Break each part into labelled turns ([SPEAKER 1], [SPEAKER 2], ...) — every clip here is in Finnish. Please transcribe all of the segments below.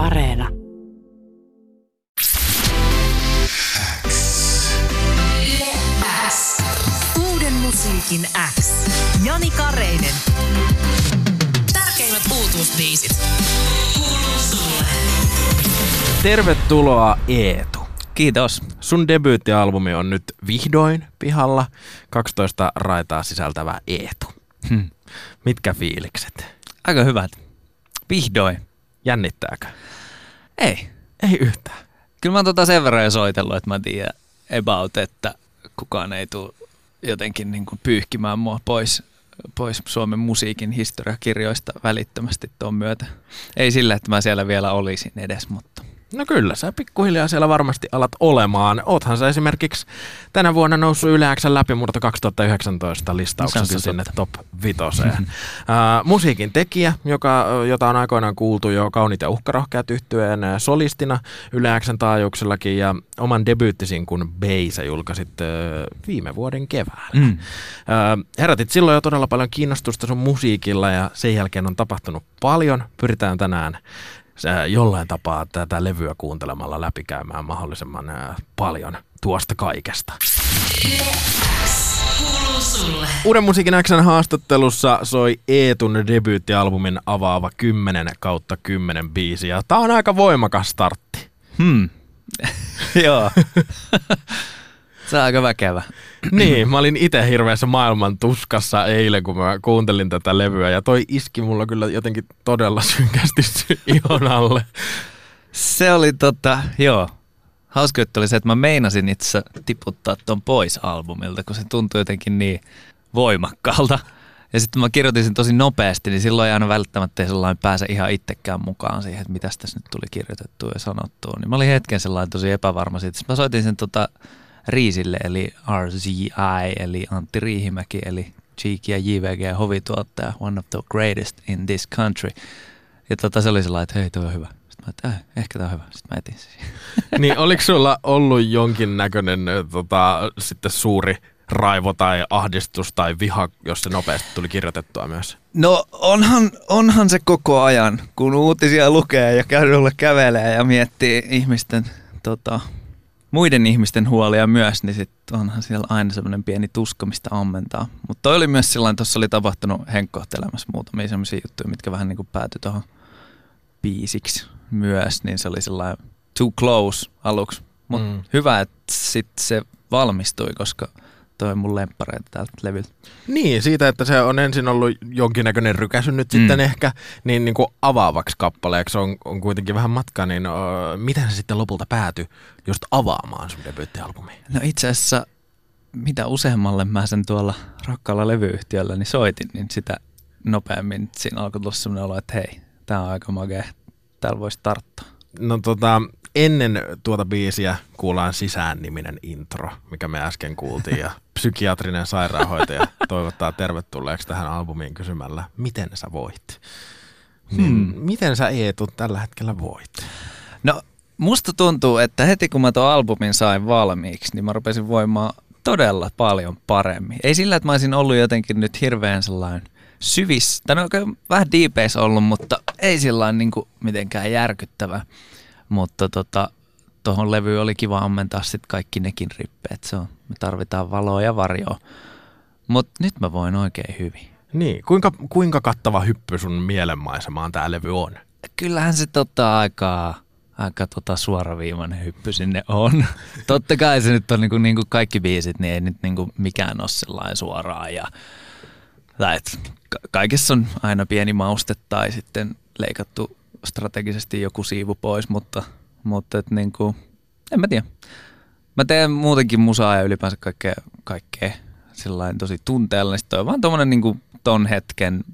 [SPEAKER 1] Areena.
[SPEAKER 2] Uuden musiikin X. Jani Kareinen. Tärkeimmät uutuusbiisit. Kuuluu sulle.
[SPEAKER 3] Tervetuloa Eetu.
[SPEAKER 4] Kiitos.
[SPEAKER 3] Sun debyyttialbumi on nyt vihdoin pihalla. 12 raitaa sisältävä Eetu.
[SPEAKER 4] Hmm.
[SPEAKER 3] Mitkä fiilikset?
[SPEAKER 4] Aika hyvät. Vihdoin.
[SPEAKER 3] Jännittääkö?
[SPEAKER 4] Ei.
[SPEAKER 3] Ei yhtään.
[SPEAKER 4] Kyllä mä oon tota sen verran jo soitellut, että mä tiedän about, että kukaan ei tule jotenkin niin kuin pyyhkimään mua pois, pois Suomen musiikin historiakirjoista välittömästi tuon myötä. Ei sillä, että mä siellä vielä olisin edes, mutta
[SPEAKER 3] No kyllä, sä pikkuhiljaa siellä varmasti alat olemaan. Oothan sä esimerkiksi tänä vuonna noussut Yle Xn läpimurto 2019 listauksessa sinne top vitoseen. uh, musiikin tekijä, joka, jota on aikoinaan kuultu jo Kaunit ja uhkarohkeat yhtyeen solistina Yle Xn taajuuksillakin ja oman debyyttisin kun Beisa julkaisit uh, viime vuoden keväällä.
[SPEAKER 4] Mm.
[SPEAKER 3] Uh, herätit silloin jo todella paljon kiinnostusta sun musiikilla ja sen jälkeen on tapahtunut paljon. Pyritään tänään jollain tapaa tätä levyä kuuntelemalla läpikäymään mahdollisimman ää, paljon tuosta kaikesta. Uuden musiikin Xn haastattelussa soi Eetun debyyttialbumin avaava 10 kautta 10 biisiä. Tää on aika voimakas startti.
[SPEAKER 4] Hmm. Joo. Se on aika väkevä.
[SPEAKER 3] niin, mä olin itse hirveässä maailman tuskassa eilen, kun mä kuuntelin tätä levyä, ja toi iski mulla kyllä jotenkin todella synkästi ihon alle.
[SPEAKER 4] Se oli tota, joo. Hauska juttu oli se, että mä meinasin itse tiputtaa ton pois albumilta, kun se tuntui jotenkin niin voimakkaalta. Ja sitten mä kirjoitin sen tosi nopeasti, niin silloin ei aina välttämättä sellainen pääse ihan itsekään mukaan siihen, että mitä tässä nyt tuli kirjoitettua ja sanottua. Niin mä olin hetken sellainen tosi epävarma siitä. Sitten mä soitin sen tota Riisille, eli RZI, eli Antti Riihimäki, eli Cheeky ja JVG hovituottaja, one of the greatest in this country. Ja tota, se oli sellainen, että hei, toi on hyvä. Sitten mä että äh, ehkä tää on hyvä. Sitten mä etin sen. siihen.
[SPEAKER 3] niin oliko sulla ollut jonkinnäköinen tota, sitten suuri raivo tai ahdistus tai viha, jos se nopeasti tuli kirjoitettua myös?
[SPEAKER 4] No onhan, onhan se koko ajan, kun uutisia lukee ja kadulla kävelee ja miettii ihmisten, tota, muiden ihmisten huolia myös, niin sit onhan siellä aina semmoinen pieni tuska, mistä ammentaa. Mutta toi oli myös sellainen, tuossa oli tapahtunut henkkohtelemassa muutamia semmoisia juttuja, mitkä vähän niin kuin päätyi tuohon biisiksi myös, niin se oli sellainen too close aluksi. Mutta
[SPEAKER 3] Mm.
[SPEAKER 4] mm. hyvä, että sitten se valmistui, koska toi mun lemppareita tältä levyltä.
[SPEAKER 3] Niin, siitä, että se on ensin ollut jonkinnäköinen rykäsy nyt sitten
[SPEAKER 4] Mm.
[SPEAKER 3] ehkä, niin, niin kuin avaavaksi kappaleeksi on, on kuitenkin vähän matkaa, niin ö, miten se sitten lopulta päätyi just avaamaan sun debyyttialbumi?
[SPEAKER 4] No itse asiassa, mitä useammalle mä sen tuolla rakkaalla levyyhtiöllä niin soitin, niin sitä nopeammin siinä alkoi tulla sellainen olo, että hei, tää on aika makea, täällä voisi tarttua.
[SPEAKER 3] No tota, ennen tuota biisiä kuullaan sisään-niminen intro, mikä me äsken kuultiin, ja psykiatrinen sairaanhoitaja toivottaa tervetulleeksi tähän albumiin kysymällä, miten sä voit? Niin,
[SPEAKER 4] Hmm.
[SPEAKER 3] Miten sä Eetu tällä hetkellä voit?
[SPEAKER 4] No musta tuntuu, että heti kun mä tuon albumin sain valmiiksi, niin mä rupesin voimaan todella paljon paremmin. Ei sillä, että mä olisin ollut jotenkin nyt hirveän sellainen syvissä, tai no vähän deepeissä ollut, mutta ei sillä niin kuin mitenkään järkyttävä. Mutta tota, tuohon levyyn oli kiva ammentaa sitten kaikki nekin rippeet. Se on, me tarvitaan valoa ja varjoa. Mutta nyt mä voin oikein hyvin.
[SPEAKER 3] Niin, kuinka, kuinka kattava hyppy sun mielenmaisemaan tämä levy on?
[SPEAKER 4] Kyllähän se tota aikaa, aika tota suoraviivainen hyppy sinne on. Totta kai se nyt on niinku, niinku kaikki biisit, niin ei nyt niinku mikään ole sellainen suoraan. Ja, tai et, ka- kaikessa on aina pieni mauste tai sitten leikattu strategisesti joku siivu pois, mutta, mutta et niinku, en mä tiedä. Mä teen muutenkin musaa ja ylipäänsä kaikkea, kaikkea sellainen tosi tunteellinen. Sitten toi on vaan tommonen niinku ton hetken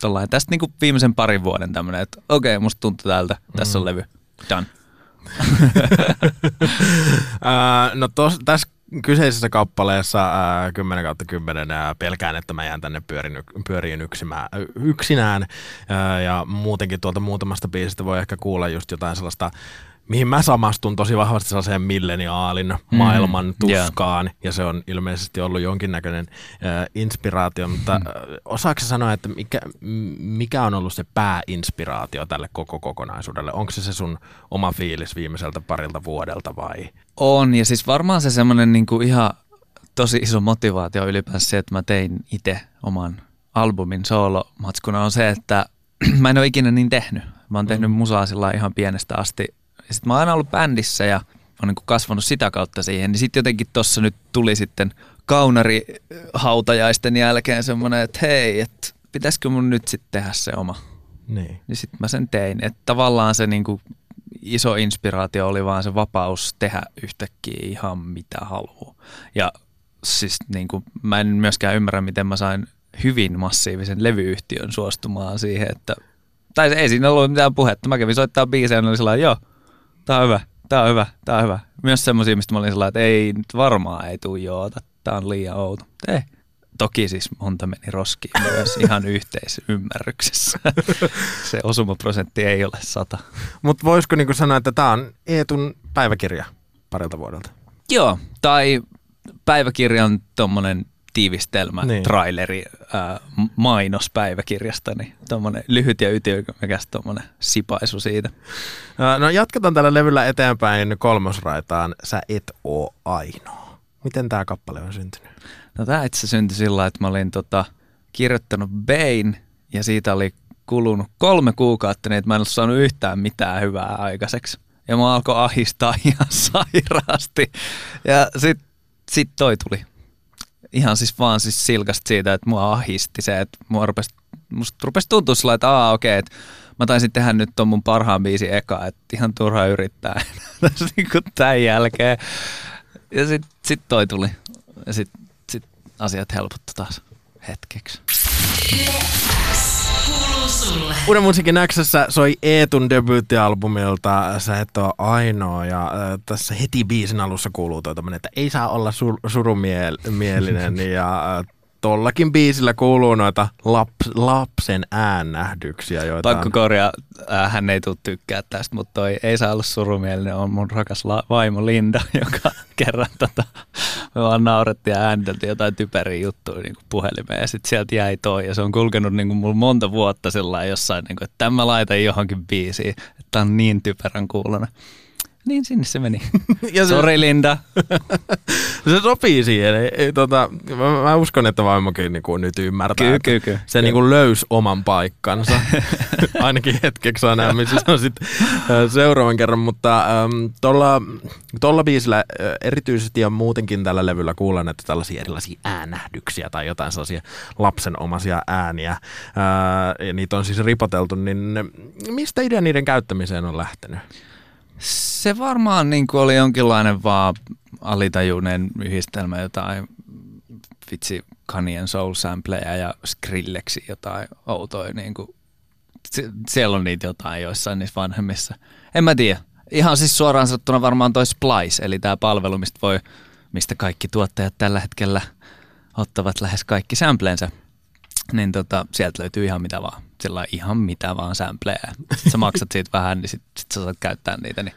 [SPEAKER 4] tollain, tästä niinku viimeisen parin vuoden tämmönen, että okei, musta tuntuu tältä, tässä on levy, done.
[SPEAKER 3] No tos, tässä kyseisessä kappaleessa ää, 10 kautta 10 ää, pelkään, että mä jään tänne pyörin, pyöriin yksimä, yksinään. Ää, ja muutenkin tuolta muutamasta biisistä voi ehkä kuulla just jotain sellaista mihin mä samastun tosi vahvasti sellaiseen milleniaalin
[SPEAKER 4] Mm,
[SPEAKER 3] maailman tuskaan, ja se on ilmeisesti ollut jonkinnäköinen äh, inspiraatio, mutta
[SPEAKER 4] Mm.
[SPEAKER 3] äh, osaako sanoa, että mikä, mikä on ollut se pääinspiraatio tälle koko kokonaisuudelle? Onko se se sun oma fiilis viimeiseltä parilta vuodelta vai?
[SPEAKER 4] On, ja siis varmaan se semmoinen niinku ihan tosi iso motivaatio ylipäänsä se, että mä tein itse oman albumin soolomatskuna on se, että mä en ole ikinä niin tehnyt. Mä oon tehnyt musaa sillä ihan pienestä asti. Ja sit mä oon aina ollut bändissä ja on niinku kasvanut sitä kautta siihen. Niin sitten jotenkin tossa nyt tuli sitten kaunari hautajaisten jälkeen semmoinen, että hei, että pitäisikö mun nyt sitten tehdä se oma
[SPEAKER 3] Niin.
[SPEAKER 4] niin sitten mä sen tein. Että tavallaan se niinku iso inspiraatio oli vaan se vapaus tehdä yhtäkkiä ihan mitä haluaa. Ja siis niinku, mä en myöskään ymmärrä, miten mä sain hyvin massiivisen levyyhtiön suostumaan siihen, että tai ei siinä ollut mitään puhetta. Mä kävin soittaa biisejä ja oli sellainen, joo, tää on hyvä, tää on hyvä, tää on hyvä. Myös semmoisia, mistä mä olin sellainen, että ei nyt varmaan ei tuu joota, tää on liian outo. Ei. Toki siis monta meni roskiin myös ihan yhteisymmärryksessä. Se osumaprosentti ei ole sata.
[SPEAKER 3] Mutta voisiko niinku sanoa, että tämä on Eetun päiväkirja parilta vuodelta?
[SPEAKER 4] Joo, tai päiväkirjan tuommoinen tiivistelmä,
[SPEAKER 3] Niin.
[SPEAKER 4] traileri, ää, mainos päiväkirjasta, niin tuommoinen lyhyt ja ytimekäs tuommoinen sipaisu siitä.
[SPEAKER 3] No jatketaan tällä levyllä eteenpäin kolmosraitaan Sä et oo ainoa. Miten tämä kappale on syntynyt?
[SPEAKER 4] No tämä itse syntyi sillä että mä olin tota, kirjoittanut Bane ja siitä oli kulunut kolme kuukautta, niin että mä en ollut saanut yhtään mitään hyvää aikaiseksi. Ja mä alkoi ahistaa ihan sairaasti. Ja sit, sit toi tuli. Ihan siis vaan siis silkasta siitä, että mua ahisti se, että mua rupesi, musta rupesi tuntua sillä, että aa okei, että mä taisin tehdä nyt ton mun parhaan biisin eka, että ihan turha yrittää tässä niinku tämän jälkeen. Ja sit, sit toi tuli. Ja sit, sit asiat helpottu taas hetkeksi.
[SPEAKER 3] Uuden musiikin Xssä soi Eetun debyyttialbumilta Sä et oo ainoa ja äh, tässä heti biisin alussa kuuluu toi tämmönen, että ei saa olla sur- surumielinen ja äh, tollakin biisillä kuuluu noita laps- lapsen äännähdyksiä, joita
[SPEAKER 4] Pakko
[SPEAKER 3] on...
[SPEAKER 4] korjaa, äh, hän ei tule tykkää tästä, mutta toi ei saa olla surumielinen, on mun rakas la- vaimo Linda, joka kerran tota, me vaan naurettiin ja ääniteltiin jotain typeriä juttuja niin kuin puhelimeen ja sitten sieltä jäi toi ja se on kulkenut niin kuin mulla monta vuotta sillä jossain, niin kuin, että tämä laitan johonkin biisiin, että tää on niin typerän kuulona. Niin sinne se meni.
[SPEAKER 3] Ja se-
[SPEAKER 4] Sori Linda.
[SPEAKER 3] Se sopii siihen. Ei, ei, tota, mä, mä, uskon, että vaimokin niinku nyt ymmärtää.
[SPEAKER 4] Kyllä,
[SPEAKER 3] että
[SPEAKER 4] kyllä, kyllä.
[SPEAKER 3] Se niinku löysi oman paikkansa. Ainakin hetkeksi on näin, missä se on sitten seuraavan kerran. Mutta äm, tuolla, tuolla biisillä erityisesti ja muutenkin tällä levyllä kuulen, että tällaisia erilaisia äänähdyksiä tai jotain sellaisia lapsenomaisia ääniä. Ää, ja niitä on siis ripoteltu, niin mistä idea niiden käyttämiseen on lähtenyt?
[SPEAKER 4] Se varmaan niin kuin oli jonkinlainen vaan alitajuinen yhdistelmä jotain vitsi Kanien Soul Sampleja ja Skrillexi jotain outoja. Niin kuin, sie- siellä on niitä jotain joissain niissä vanhemmissa. En mä tiedä. Ihan siis suoraan sanottuna varmaan toi Splice, eli tämä palvelu, mistä, voi, mistä kaikki tuottajat tällä hetkellä ottavat lähes kaikki sampleensä. Niin tota, sieltä löytyy ihan mitä vaan. Sillä ihan mitä vaan sampleja. Sä maksat siitä vähän, niin sit, sit sä saat käyttää niitä. Niin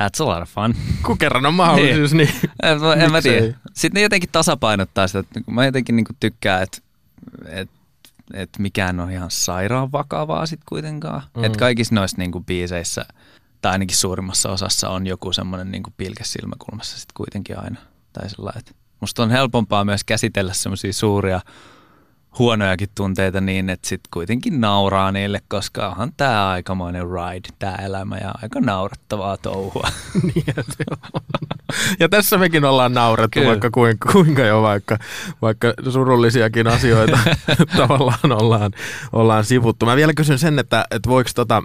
[SPEAKER 4] that's a lot of fun.
[SPEAKER 3] Kun kerran on mahdollisuus, niin,
[SPEAKER 4] En, mä- en mä tiedä. Sitten ne jotenkin tasapainottaa sitä. että Mä jotenkin niin tykkään, että et, et mikään on ihan sairaan vakavaa sit kuitenkaan.
[SPEAKER 3] Mm.
[SPEAKER 4] Että kaikissa noissa niin biiseissä, tai ainakin suurimmassa osassa on joku semmoinen niin pilke silmäkulmassa sit kuitenkin aina. Tai sellainen, että musta on helpompaa myös käsitellä semmoisia suuria huonojakin tunteita niin, että sitten kuitenkin nauraa niille, koska onhan tämä aikamoinen ride, tämä elämä ja aika naurattavaa touhua.
[SPEAKER 3] On. Ja tässä mekin ollaan naurettu
[SPEAKER 4] Kyllä.
[SPEAKER 3] vaikka kuinka, kuinka jo, vaikka, vaikka surullisiakin asioita tavallaan ollaan, ollaan sivuttu. Mä vielä kysyn sen, että, että voiko tota,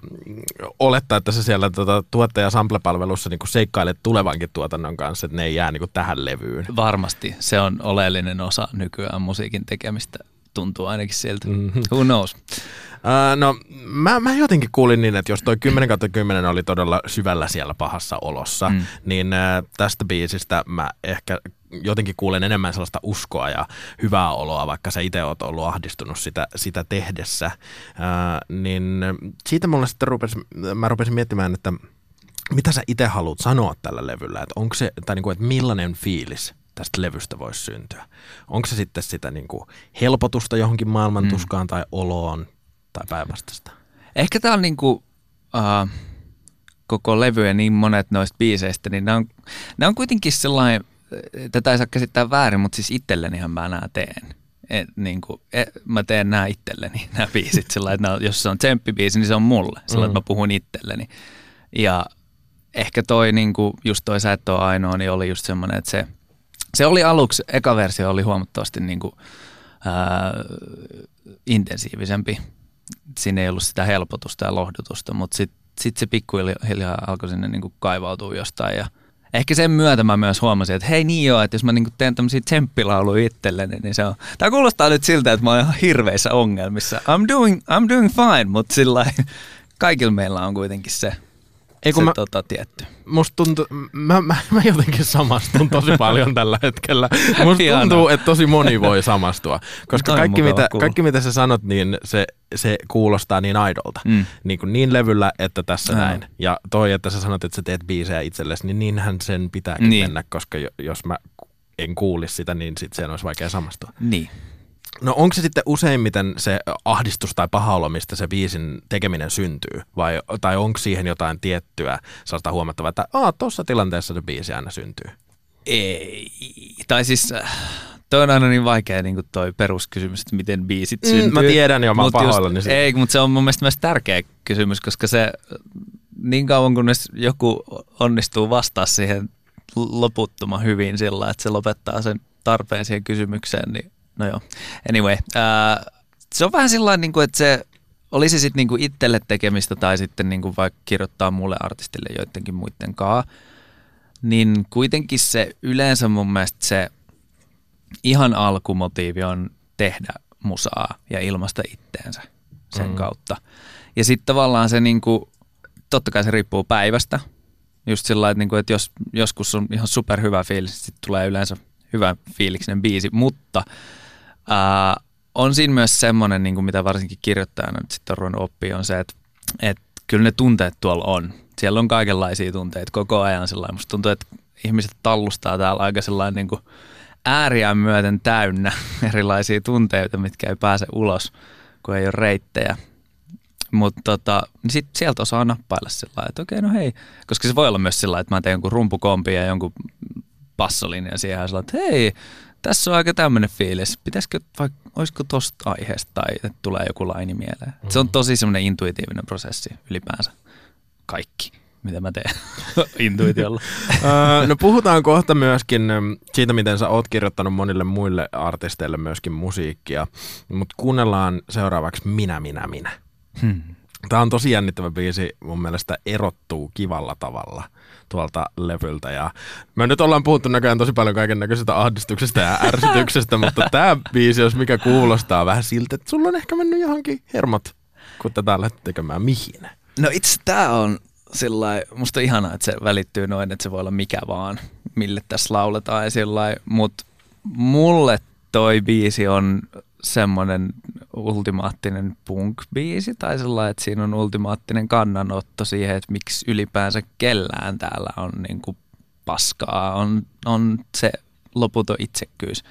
[SPEAKER 3] olettaa, että sä siellä tota, tuottaja Sample-palvelussa niin seikkailet tulevankin tuotannon kanssa, että ne ei jää niin tähän levyyn.
[SPEAKER 4] Varmasti se on oleellinen osa nykyään musiikin tekemistä. Tuntuu ainakin siltä.
[SPEAKER 3] Mhm.
[SPEAKER 4] Mm-hmm. Who knows?
[SPEAKER 3] Uh, no, mä, mä jotenkin kuulin niin, että jos toi 10 10 oli todella syvällä siellä pahassa olossa, mm.
[SPEAKER 4] Mm.
[SPEAKER 3] niin uh, tästä biisistä mä ehkä jotenkin kuulen enemmän sellaista uskoa ja hyvää oloa, vaikka sä itse oot ollut ahdistunut sitä, sitä tehdessä. Uh, niin siitä mulle sitten rupesi, mä rupesin miettimään, että mitä sä itse haluat sanoa tällä levyllä? Että onko se, tai niin kuin, että millainen fiilis tästä levystä voisi syntyä? Onko se sitten sitä niin kuin helpotusta johonkin maailmantuskaan mm. tai oloon tai päinvastaista?
[SPEAKER 4] Ehkä tämä on niinku, uh, koko levy ja niin monet noista biiseistä, niin ne on, ne on kuitenkin sellainen, tätä ei saa käsittää väärin, mutta siis itsellenihan mä nämä teen. Et, niin kuin, et, mä teen nämä itselleni, nämä biisit. Sillä, että jos se on tsemppibiisi, niin se on mulle. Sillä, mm. että mä puhun itselleni. Ja ehkä toi, niin kuin, just toi sä et ole ainoa, niin oli just semmoinen, että se, se oli aluksi, eka versio oli huomattavasti niin kuin, ää, intensiivisempi. Siinä ei ollut sitä helpotusta ja lohdutusta, mutta sitten sit se pikkuhiljaa alkoi sinne niin kuin kaivautua jostain ja Ehkä sen myötä mä myös huomasin, että hei niin joo, että jos mä niinku teen tämmöisiä tsemppilauluja itselleni, niin se on... Tää kuulostaa nyt siltä, että mä oon ihan hirveissä ongelmissa. I'm doing, I'm doing fine, mutta sillä kaikilla meillä on kuitenkin se,
[SPEAKER 3] Ei,
[SPEAKER 4] se
[SPEAKER 3] mä,
[SPEAKER 4] tota, tietty.
[SPEAKER 3] musta tuntuu, mä, mä, mä jotenkin samastun tosi paljon tällä hetkellä. Musta
[SPEAKER 4] Ihanaa.
[SPEAKER 3] tuntuu, että tosi moni voi samastua. Koska kaikki mitä,
[SPEAKER 4] kuulla.
[SPEAKER 3] kaikki mitä sä sanot, niin se, se kuulostaa niin aidolta.
[SPEAKER 4] Mm.
[SPEAKER 3] Niin, kuin niin levyllä, että tässä
[SPEAKER 4] Joo.
[SPEAKER 3] näin. Ja toi, että sä sanot, että sä teet biisejä itsellesi, niin niinhän sen pitääkin
[SPEAKER 4] Niin.
[SPEAKER 3] mennä, koska jo- jos mä en kuulisi sitä, niin sit sen olisi vaikea samastua.
[SPEAKER 4] Niin.
[SPEAKER 3] No onko se sitten useimmiten se ahdistus tai paha olo, mistä se biisin tekeminen syntyy? Vai, tai onko siihen jotain tiettyä sellaista huomattavaa, että Aa, tuossa tilanteessa se biisi aina syntyy?
[SPEAKER 4] Ei. Tai siis toi on aina niin vaikea niin toi peruskysymys, että miten biisit
[SPEAKER 3] Mm,
[SPEAKER 4] syntyy.
[SPEAKER 3] mä tiedän jo, mä
[SPEAKER 4] Mut just-
[SPEAKER 3] pahoillani siitä.
[SPEAKER 4] Ei, mutta se on mun mielestä myös tärkeä kysymys, koska se niin kauan kunnes joku onnistuu vastaa siihen loputtoman hyvin sillä, että se lopettaa sen tarpeen siihen kysymykseen, niin no joo. Anyway, ää, se on vähän sillä niin kuin, että se oli se sitten niin kuin itselle tekemistä tai sitten niin kuin vaikka kirjoittaa mulle artistille joidenkin muiden kaa, niin kuitenkin se yleensä mun mielestä se ihan alkumotiivi on tehdä musaa ja ilmaista itteensä sen
[SPEAKER 3] Mm.
[SPEAKER 4] mm. kautta. Ja sitten tavallaan se niinku, totta kai se riippuu päivästä. Just sillä lailla, että, niinku, että jos joskus on ihan superhyvä fiilis, sitten tulee yleensä hyvä fiiliksinen biisi, mutta ää, on siinä myös semmoinen, niin mitä varsinkin kirjoittajana nyt sitten on ruvennut oppia, on se, että, että kyllä ne tunteet tuolla on. Siellä on kaikenlaisia tunteita koko ajan sellainen. Musta tuntuu, että ihmiset tallustaa täällä aika sellainen niin kuin ääriään myöten täynnä erilaisia tunteita, mitkä ei pääse ulos, kun ei ole reittejä. Mutta tota, niin sit sieltä osaa nappailla sillä että okei, no hei. Koska se voi olla myös sillä että mä teen jonkun rumpukompin ja jonkun siihen ja sillä lailla, että hei, tässä on aika tämmöinen fiilis. Pitäisikö, vaikka, olisiko tosta aiheesta tai että tulee joku laini mieleen. Mm. Se on tosi semmoinen intuitiivinen prosessi ylipäänsä. Kaikki, mitä mä teen intuitiolla.
[SPEAKER 3] No puhutaan kohta myöskin äm, siitä, miten sä oot kirjoittanut monille muille artisteille myöskin musiikkia, mutta kuunnellaan seuraavaksi Minä, minä, minä.
[SPEAKER 4] Hmm.
[SPEAKER 3] Tämä on tosi jännittävä biisi, mun mielestä erottuu kivalla tavalla tuolta levyltä. Ja me nyt ollaan puhuttu näköjään tosi paljon kaiken näköisestä ahdistuksesta ja ärsytyksestä, mutta tämä biisi, jos mikä kuulostaa vähän siltä, että sulla on ehkä mennyt johonkin hermot, kun tätä alet tekemään. Mihin?
[SPEAKER 4] No itse tämä on sillä musta ihanaa, että se välittyy noin, että se voi olla mikä vaan, mille tässä lauletaan ja sillä mutta mulle toi biisi on semmoinen ultimaattinen punk-biisi tai sellainen, että siinä on ultimaattinen kannanotto siihen, että miksi ylipäänsä kellään täällä on niin kuin paskaa, on, on se loputon itsekkyys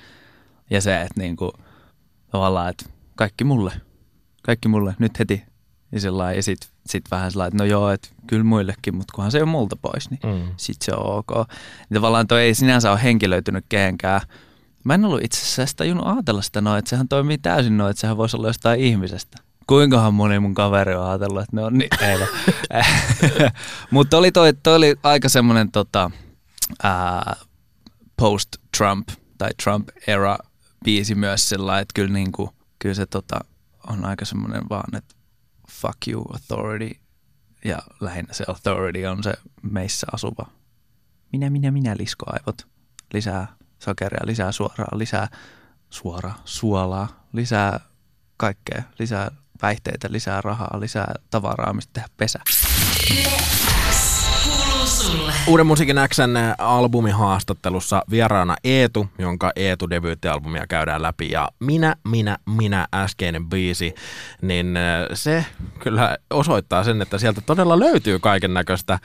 [SPEAKER 4] ja se, että niin kuin, tavallaan, että kaikki mulle, kaikki mulle, nyt heti. Ja, sillä ja sit, sit vähän sellainen, että no joo, että kyllä muillekin, mutta kunhan se on multa pois, niin
[SPEAKER 3] Mm.
[SPEAKER 4] sit se on ok. Niin tavallaan toi ei sinänsä ole henkilöitynyt kehenkään. Mä en ollut itse asiassa tajunnut ajatella sitä noin, että sehän toimii täysin noin, että sehän voisi olla jostain ihmisestä. Kuinkahan moni mun kaveri on ajatellut, että ne on niin, ei. Mutta oli toi, toi oli aika semmoinen tota, post-Trump tai Trump-era biisi myös sillä että kyllä, niinku, kyllä se tota, on aika semmoinen vaan, että fuck you authority ja lähinnä se authority on se meissä asuva minä, minä, minä liskoaivot. Lisää sokeria, lisää suoraa, lisää suoraa, suolaa, lisää kaikkea, lisää päihteitä, lisää rahaa, lisää tavaraa, mistä tehdä pesä.
[SPEAKER 3] Uuden musiikin Xn albumihaastattelussa vieraana Eetu, jonka Eetu debyyttialbumia käydään läpi. Ja Minä, minä, minä äskeinen biisi, niin äh, se kyllä osoittaa sen, että sieltä todella löytyy kaiken näköistä äh,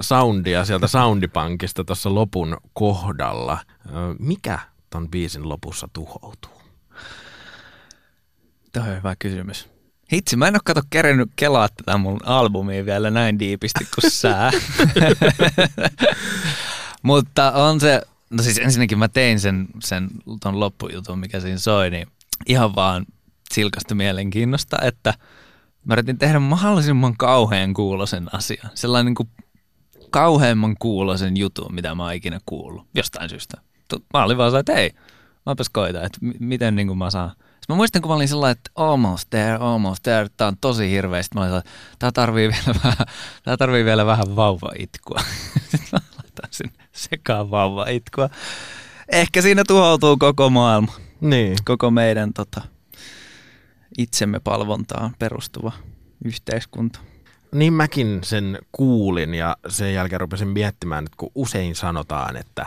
[SPEAKER 3] soundia sieltä soundipankista tuossa lopun kohdalla. Mikä ton biisin lopussa tuhoutuu?
[SPEAKER 4] Tämä on hyvä kysymys. Hitsi, mä en ole kato kerennyt kelaa tätä mun albumia vielä näin diipisti kuin sä. Mutta on se, no siis ensinnäkin mä tein sen, sen ton loppujutun, mikä siinä soi, niin ihan vaan silkasta mielenkiinnosta, että mä yritin tehdä mahdollisimman kauhean kuulosen asian. Sellainen niin kuin kauheamman kuulosen jutun, mitä mä oon ikinä kuullut, jostain syystä. Mä olin vaan että hei, mäpäs koita, että miten niin kuin mä saan. Sitten mä muistan, kun mä olin sellainen, että almost there, almost there, tää on tosi hirveä. Sitten mä olin sellainen, että tää tarvii vielä vähän, tää tarvii vielä vähän vauva-itkua. Sitten mä laitan sinne sekaan vauva-itkua. Ehkä siinä tuhoutuu koko maailma,
[SPEAKER 3] Niin.
[SPEAKER 4] koko meidän tota, itsemme palvontaan perustuva yhteiskunta.
[SPEAKER 3] Niin mäkin sen kuulin ja sen jälkeen rupesin miettimään, että kun usein sanotaan, että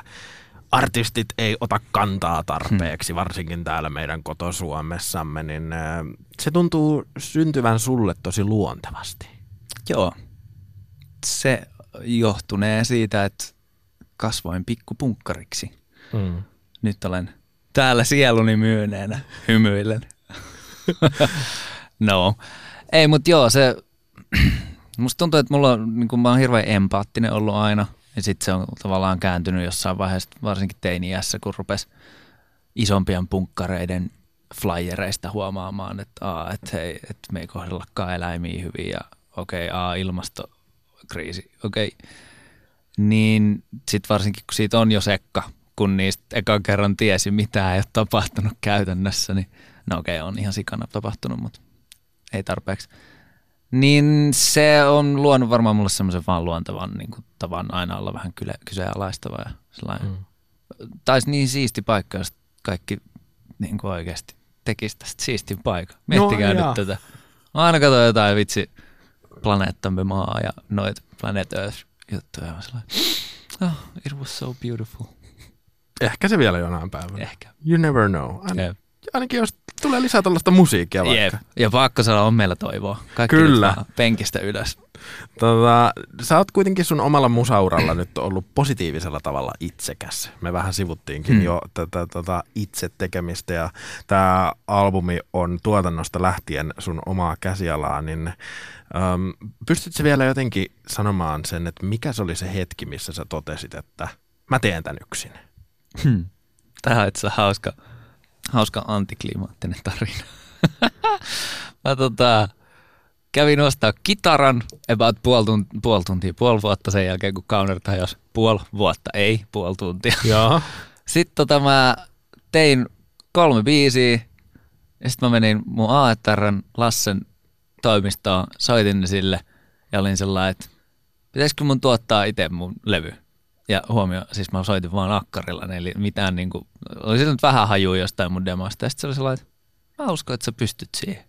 [SPEAKER 3] artistit ei ota kantaa tarpeeksi, varsinkin täällä meidän kotosuomessamme, niin äh, se tuntuu syntyvän sulle tosi luontevasti.
[SPEAKER 4] Joo. Se johtunee siitä, että kasvoin pikkupunkkariksi.
[SPEAKER 3] Mm.
[SPEAKER 4] Nyt olen täällä sieluni myyneenä, hymyillen. no. Ei, mutta joo, se... Musta tuntuu, että mulla on, niin mä oon hirveän empaattinen ollut aina. Ja sitten se on tavallaan kääntynyt jossain vaiheessa, varsinkin teini-iässä, kun rupesi isompien punkkareiden flyereista huomaamaan, että, aa, että hei, että me ei kohdellakaan eläimiä hyvin ja okei, okay, aa, ilmastokriisi, okei. Okay. Niin sitten varsinkin, kun siitä on jo sekka, kun niistä ekan kerran tiesi, mitä ei ole tapahtunut käytännössä, niin no okei, okay, on ihan sikana tapahtunut, mutta ei tarpeeksi. Niin se on luonut varmaan mulle semmoisen vaan luontavan niin kuin, tavan aina olla vähän kyle, kyseenalaistava ja sellainen. Mm. Taisi niin siisti paikka, jos kaikki niin kuin oikeasti tekisi tästä siistin paikan. Miettikää
[SPEAKER 3] No,
[SPEAKER 4] no,
[SPEAKER 3] jaa.
[SPEAKER 4] nyt tätä. Mä aina katsoin jotain vitsi planeettamme maa ja noit Planet Earth juttuja. Ja mä sellainen, oh, it was so beautiful.
[SPEAKER 3] Ehkä se vielä jonain päivänä.
[SPEAKER 4] Ehkä.
[SPEAKER 3] You never know. Ain-
[SPEAKER 4] Jep.
[SPEAKER 3] Ainakin jos tulee lisää tällaista musiikkia vaikka.
[SPEAKER 4] Jep. Ja pakko sanoa, on meillä toivoa. Kaikki
[SPEAKER 3] Kyllä.
[SPEAKER 4] penkistä ylös.
[SPEAKER 3] Tota, sä oot kuitenkin sun omalla musauralla nyt ollut positiivisella tavalla itsekäs. Me vähän sivuttiinkin
[SPEAKER 4] Hmm.
[SPEAKER 3] jo tätä tota itse tekemistä ja tämä albumi on tuotannosta lähtien sun omaa käsialaa, niin äm, pystytkö vielä jotenkin sanomaan sen, että mikä se oli se hetki, missä sä totesit, että mä teen tän yksin?
[SPEAKER 4] Hmm. Tämä on itse hauska, hauska antiklimaattinen tarina. Mä tota, kävin ostaa kitaran about puoli, tuntia, puoli tuntia, puoli vuotta sen jälkeen, kun Kauner jos puoli vuotta, ei puoli tuntia.
[SPEAKER 3] Joo.
[SPEAKER 4] Sitten tota mä tein kolme biisiä ja sitten mä menin mun AETRn Lassen toimistoon, soitin ne sille ja olin sellainen, että pitäisikö mun tuottaa itse mun levy. Ja huomio, siis mä soitin vaan akkarilla, eli mitään niinku, oli se nyt vähän hajua jostain mun demosta. Ja sitten se oli sellainen, että mä uskon, että sä pystyt siihen.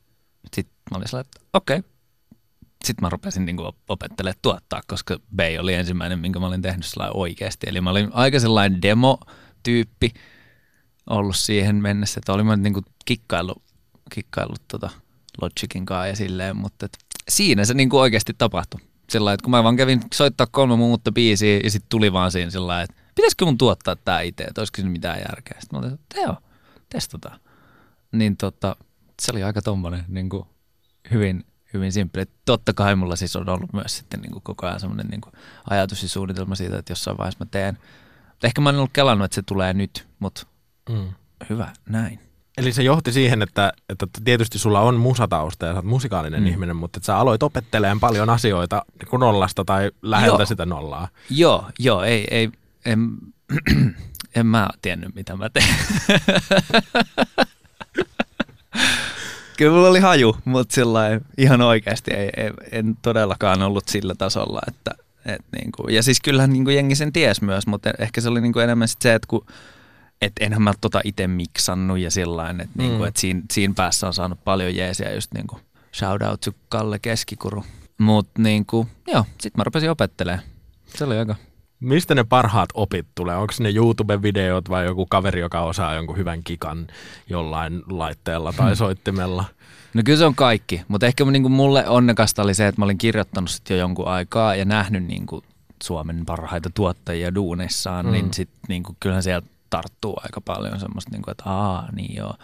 [SPEAKER 4] Sitten mä olin sellainen, että okei. Okay. Sitten mä rupesin niinku opettelemaan tuottaa, koska Bay oli ensimmäinen, minkä mä olin tehnyt sellainen oikeasti. Eli mä olin aika sellainen demo-tyyppi ollut siihen mennessä, että olin mä niinku kikkaillut, kikkaillut tota Logicin kanssa ja silleen, mutta et siinä se niinku oikeasti tapahtui. Sillä että kun mä vaan kävin soittaa kolme muuta biisiä ja sitten tuli vaan siinä sillä että pitäisikö mun tuottaa tää itse, että olisiko siinä mitään järkeä. Sitten mä olin, että joo, testataan. Niin tota, se oli aika tommonen niin kuin hyvin, hyvin simppeli. Totta kai mulla siis on ollut myös sitten niin kuin koko ajan semmoinen niin kuin ajatus ja suunnitelma siitä, että jossain vaiheessa mä teen. Ehkä mä en ollut kelannut, että se tulee nyt, mutta
[SPEAKER 3] Mm.
[SPEAKER 4] hyvä, näin.
[SPEAKER 3] Eli se johti siihen, että, että tietysti sulla on musatausta ja sä oot musikaalinen Mm. ihminen, mutta että sä aloit opettelemaan paljon asioita niin kuin nollasta tai läheltä
[SPEAKER 4] Joo.
[SPEAKER 3] sitä nollaa.
[SPEAKER 4] Joo, joo, ei, ei en, en mä tiennyt, mitä mä teen. Kyllä mulla oli haju, mutta sillä ihan oikeasti ei, ei, en todellakaan ollut sillä tasolla, että et niinku, ja siis kyllähän niinku jengi sen ties myös, mutta ehkä se oli niinku enemmän sit se, että kun et enhän mä tota itse miksannut ja sillain, että niinku,
[SPEAKER 3] Mm.
[SPEAKER 4] et siinä, siinä päässä on saanut paljon jeesiä just niinku shout out to Kalle Keskikuru. Mutta niinku, joo, sit mä rupesin opettelemaan. Se oli aika
[SPEAKER 3] Mistä ne parhaat opit tulee? Onko ne YouTube-videot vai joku kaveri, joka osaa jonkun hyvän kikan jollain laitteella tai soittimella?
[SPEAKER 4] No kyllä se on kaikki, mutta ehkä niin kuin mulle onnekasta oli se, että mä olin kirjoittanut sit jo jonkun aikaa ja nähnyt niin kuin Suomen parhaita tuottajia duunissaan, mm. niin sit niin kuin, kyllähän sieltä tarttuu aika paljon semmoista, niin kuin, että aa, niin joo.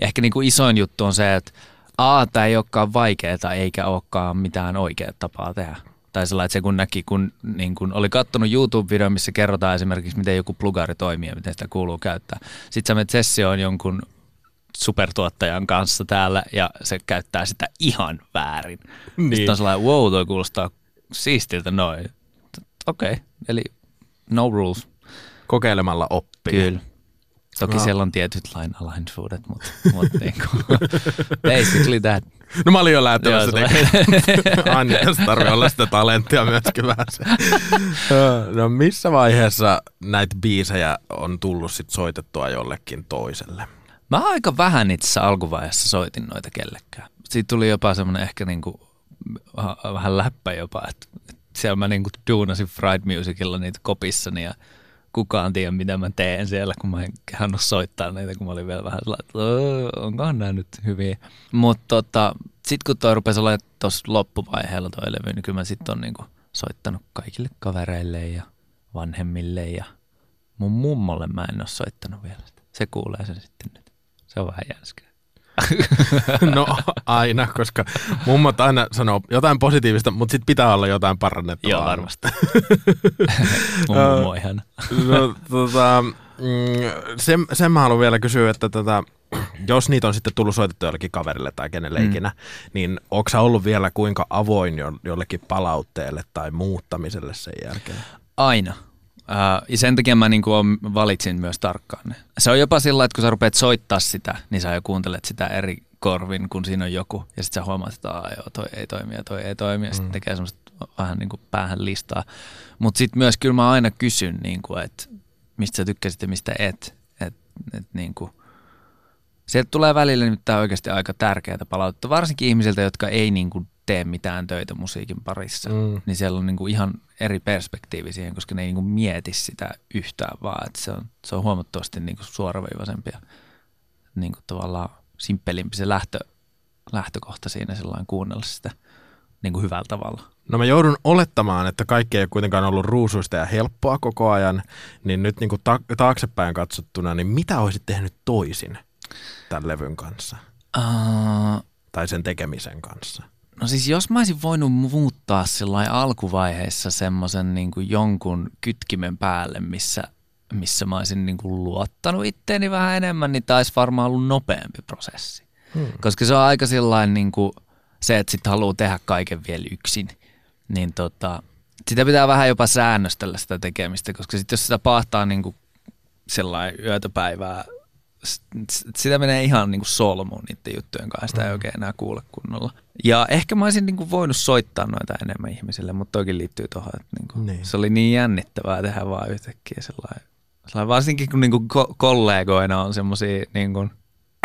[SPEAKER 4] Ja ehkä niin kuin isoin juttu on se, että aa, tämä ei olekaan vaikeaa eikä olekaan mitään oikeaa tapaa tehdä. Tai sellainen, että se kun näki, kun, niin kun oli kattonut YouTube-video, missä kerrotaan esimerkiksi, miten joku plugari toimii ja miten sitä kuuluu käyttää. Sitten sä menet sessioon jonkun supertuottajan kanssa täällä ja se käyttää sitä ihan väärin. Niin. Sitten on sellainen, wow, toi kuulostaa siistiltä noin. Okei, okay. eli no rules.
[SPEAKER 3] Kokeilemalla oppii.
[SPEAKER 4] Kyllä. Toki no. siellä on tietyt line-aligned mutta, mutta niin kuin, basically that.
[SPEAKER 3] No mä olin jo lähtemässä tekemään. Anja, jos tarvii olla sitä talenttia myöskin vähän se. No missä vaiheessa näitä biisejä on tullut sit soitettua jollekin toiselle?
[SPEAKER 4] Mä aika vähän itse alkuvaiheessa soitin noita kellekään. Siitä tuli jopa semmoinen ehkä niinku, vähän läppä jopa, että siellä mä niinku duunasin Fried Musicilla niitä kopissani ja kukaan tiedä, mitä mä teen siellä, kun mä en kehannut soittaa niitä, kun mä olin vielä vähän sellainen, että onkohan nämä nyt hyviä. Mutta tota, sitten kun toi rupesi olla tuossa loppuvaiheella toi levy, niin kyllä mä sitten on niinku soittanut kaikille kavereille ja vanhemmille ja mun mummolle mä en ole soittanut vielä. Se kuulee sen sitten nyt. Se on vähän jänskää.
[SPEAKER 3] no aina, koska mummot aina sanoo jotain positiivista, mutta sitten pitää olla jotain parannettavaa.
[SPEAKER 4] Joo, varmasti. Mummo ihan.
[SPEAKER 3] no, tota, mm, sen, sen mä haluan vielä kysyä, että tota, jos niitä on sitten tullut soitettu jollekin kaverille tai kenelle mm. ikinä, niin onko sä ollut vielä kuinka avoin jo, jollekin palautteelle tai muuttamiselle sen jälkeen?
[SPEAKER 4] Aina. Uh, ja sen takia mä niin kuin valitsin myös tarkkaan ne. Se on jopa sillä, että kun sä rupeat soittaa sitä, niin sä jo kuuntelet sitä eri korvin, kun siinä on joku. Ja sitten sä huomaat, että joo, toi ei toimi ja toi ei toimi. Ja sitten mm. tekee semmoista vähän niin kuin päähän listaa. Mutta sitten myös kyllä mä aina kysyn, niin kuin, että mistä sä tykkäsit ja mistä et. Et, et niin kuin, sieltä tulee välillä nimittäin oikeasti aika tärkeää palautetta, varsinkin ihmisiltä, jotka ei niin kuin tee mitään töitä musiikin parissa. Mm. Niin siellä on niin kuin ihan eri perspektiivi siihen, koska ne ei niin kuin mieti sitä yhtään, vaan että se on, se on huomattavasti niin kuin suoraviivaisempi ja niin kuin tavallaan simppelimpi se lähtö, lähtökohta siinä sellainen kuunnella sitä niin kuin hyvällä tavalla.
[SPEAKER 3] No mä joudun olettamaan, että kaikki ei kuitenkaan ollut ruusuista ja helppoa koko ajan, niin nyt niin kuin ta- taaksepäin katsottuna, niin mitä olisit tehnyt toisin tämän levyn kanssa? Uh, tai sen tekemisen kanssa?
[SPEAKER 4] No siis jos mä olisin voinut muuttaa sellainen alkuvaiheessa semmoisen niin jonkun kytkimen päälle, missä, missä mä olisin niin kuin luottanut itteeni vähän enemmän, niin taisi varmaan ollut nopeampi prosessi. Hmm. Koska se on aika sellainen niin kuin se, että sitten haluaa tehdä kaiken vielä yksin, niin tota, sitä pitää vähän jopa säännöstellä sitä tekemistä, koska sitten jos sitä pahtaa niin kuin sellainen yötäpäivää sitä menee ihan niin kuin solmuun niiden juttujen kanssa, sitä ei mm. oikein enää kuule kunnolla. Ja ehkä mä olisin niin kuin voinut soittaa noita enemmän ihmisille, mutta toki liittyy tuohon, että niin kuin niin. se oli niin jännittävää tehdä vaan yhtäkkiä sellainen. sellainen varsinkin kun niin kuin ko- kollegoina on semmoisia niin kuin,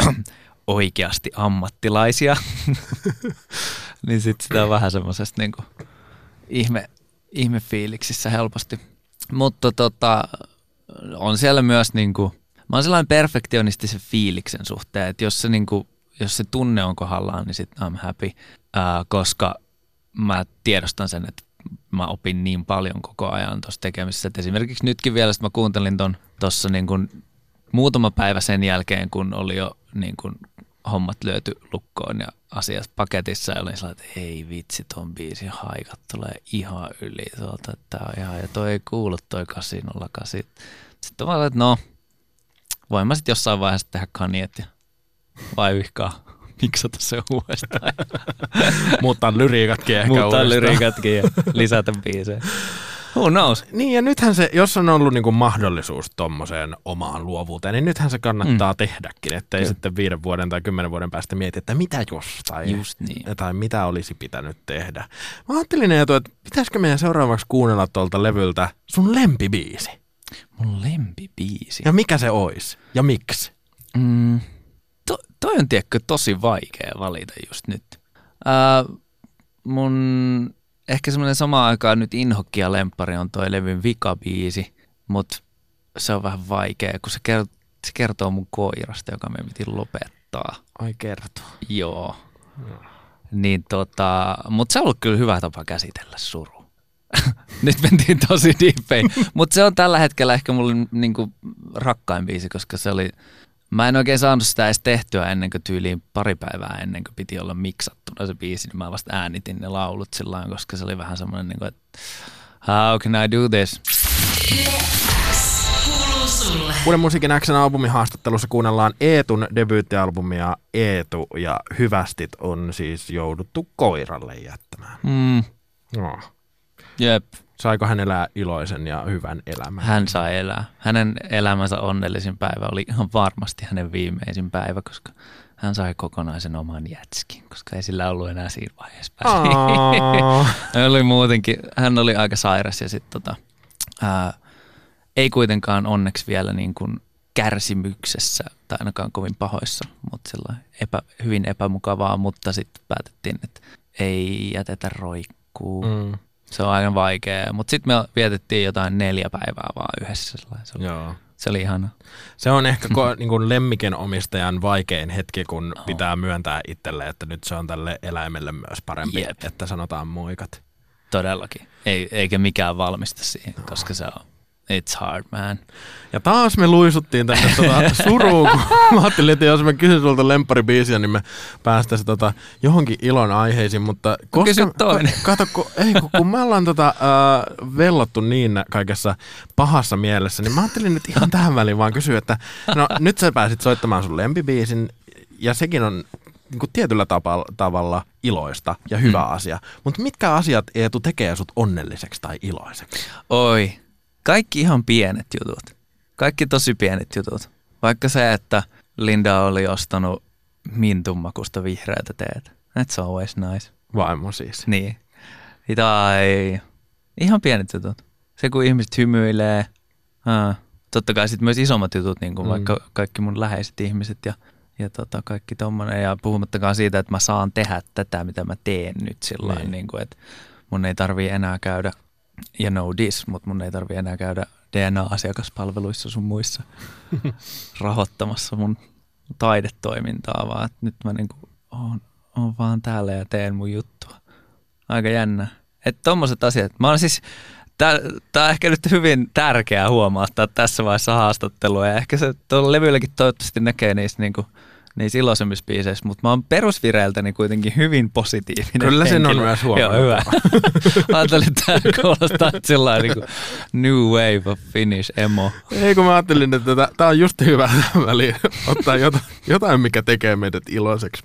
[SPEAKER 4] oikeasti ammattilaisia, niin sitten sitä on vähän semmoisesta niin kuin ihme, ihmefiiliksissä helposti. Mutta tota, on siellä myös niin kuin – mä oon sellainen perfektionistisen fiiliksen suhteen, että jos se, niin kuin, jos se tunne on kohdallaan, niin sitten I'm happy, uh, koska mä tiedostan sen, että mä opin niin paljon koko ajan tuossa tekemisessä. Et esimerkiksi nytkin vielä, että mä kuuntelin ton tuossa niin muutama päivä sen jälkeen, kun oli jo niin kuin hommat lyöty lukkoon ja asiat paketissa ja olin sellainen, että ei vitsi, ton biisin haikat tulee ihan yli tuolta, että on ihan, ja toi ei kuulu toi 808. Sitten mä olin, että no, voin mä sitten jossain vaiheessa tehdä kaniet ja vaivihkaa miksata se uudestaan.
[SPEAKER 3] Muuttaa lyriikatkin ehkä
[SPEAKER 4] Muuttaa uudestaan. lyriikatkin ja lisätä biisejä. Who knows?
[SPEAKER 3] Niin ja nythän se, jos on ollut niinku mahdollisuus tuommoiseen omaan luovuuteen, niin nythän se kannattaa mm. tehdäkin, ettei Kyllä. sitten viiden vuoden tai kymmenen vuoden päästä mieti, että mitä jos tai,
[SPEAKER 4] Just niin.
[SPEAKER 3] tai mitä olisi pitänyt tehdä. Mä ajattelin, että pitäisikö meidän seuraavaksi kuunnella tuolta levyltä sun lempibiisi?
[SPEAKER 4] Mun lempibiisi.
[SPEAKER 3] Ja mikä se ois? Ja miksi?
[SPEAKER 4] Mm, to, toi on tiedätkö tosi vaikea valita just nyt. Uh, mun ehkä semmoinen sama aikaan nyt inhokki ja lemppari on toi levyn vikabiisi, mutta se on vähän vaikea, kun se kertoo, se kertoo mun koirasta, joka me piti lopettaa.
[SPEAKER 3] Ai kertoo.
[SPEAKER 4] Joo. Niin tota, mutta se on ollut kyllä hyvä tapa käsitellä suru. Nyt mentiin tosi diippein. Mutta se on tällä hetkellä ehkä mulle niinku rakkain biisi, koska se oli, mä en oikein saanut sitä edes tehtyä ennen kuin tyyliin pari päivää ennen kuin piti olla miksattuna se biisi, niin mä vasta äänitin ne laulut sillä lailla, koska se oli vähän semmoinen, niinku, että how can I do this?
[SPEAKER 3] Uuden musiikin Xn albumin haastattelussa kuunnellaan Eetun debyyttialbumia Eetu ja Hyvästit on siis jouduttu koiralle jättämään.
[SPEAKER 4] Mm,
[SPEAKER 3] No.
[SPEAKER 4] Jep,
[SPEAKER 3] Saiko hän elää iloisen ja hyvän elämän?
[SPEAKER 4] hän sai elää. Hänen elämänsä onnellisin päivä oli ihan varmasti hänen viimeisin päivä, koska hän sai kokonaisen oman jätskin, koska ei sillä ollut enää siinä vaiheessa. Hän oli muutenkin, hän oli aika sairas ja sitten tota, ää, ei kuitenkaan onneksi vielä niin kuin kärsimyksessä tai ainakaan kovin pahoissa, mutta epä, hyvin epämukavaa, mutta sitten päätettiin, että ei jätetä roikkuu. Mm. Se on aika vaikea, mutta sitten me vietettiin jotain neljä päivää vaan yhdessä. Se oli,
[SPEAKER 3] joo.
[SPEAKER 4] se oli ihana.
[SPEAKER 3] Se on ehkä ko, niin kuin lemmiken omistajan vaikein hetki, kun pitää myöntää itselle, että nyt se on tälle eläimelle myös parempi,
[SPEAKER 4] Jep.
[SPEAKER 3] että sanotaan moikat.
[SPEAKER 4] Todellakin. Ei, eikä mikään valmista siihen, koska se on, it's hard man.
[SPEAKER 3] Ja taas me luisuttiin tänne tota suruun, kun mä ajattelin, että jos mä kysyn sulta lempparibiisiä, niin me päästäisiin tota johonkin ilon aiheisiin, mutta koska...
[SPEAKER 4] kysy toinen.
[SPEAKER 3] Kato, kun, ei, kun, kun me ollaan tota, äh, vellottu niin kaikessa pahassa mielessä, niin mä ajattelin nyt ihan tähän väliin vaan kysyä, että no nyt sä pääsit soittamaan sun lempibiisin, ja sekin on niin kuin tietyllä tapa, tavalla iloista ja hyvä mm. asia. Mutta mitkä asiat Eetu tekee sut onnelliseksi tai iloiseksi?
[SPEAKER 4] Oi, kaikki ihan pienet jutut. Kaikki tosi pienet jutut. Vaikka se, että Linda oli ostanut mintummakusta vihreätä teetä. That's always nice.
[SPEAKER 3] Vaimo siis.
[SPEAKER 4] Niin. Tai ihan pienet jutut. Se, kun ihmiset hymyilee. Aa. Totta kai sitten myös isommat jutut, niin kuin
[SPEAKER 3] Mm.
[SPEAKER 4] vaikka kaikki mun läheiset ihmiset ja, ja tota, kaikki tommonen. Ja puhumattakaan siitä, että mä saan tehdä tätä, mitä mä teen nyt sillä
[SPEAKER 3] Niin.
[SPEAKER 4] niin. niin kuin, että mun ei tarvii enää käydä, ja no this, mutta mun ei tarvii enää käydä DNA-asiakaspalveluissa sun muissa rahoittamassa mun taidetoimintaa, vaan että nyt mä niinku oon, oon vaan täällä ja teen mun juttua. Aika jännä. Että tommoset asiat. Mä oon siis, tää, tää on ehkä nyt hyvin tärkeää huomauttaa tässä vaiheessa haastattelua ja ehkä se tuolla levylläkin toivottavasti näkee niissä niinku niissä iloisemmissa biiseissä, mutta mä oon perusvireiltäni kuitenkin hyvin positiivinen
[SPEAKER 3] Kyllä sen on myös
[SPEAKER 4] Joo,
[SPEAKER 3] huomannut.
[SPEAKER 4] hyvä. Ajattelin, että tämä kuulostaa sillä niin kuin new wave of Finnish emo.
[SPEAKER 3] Ei kun mä ajattelin, että tämä on just hyvä väliin ottaa jotain, jotain, mikä tekee meidät iloiseksi.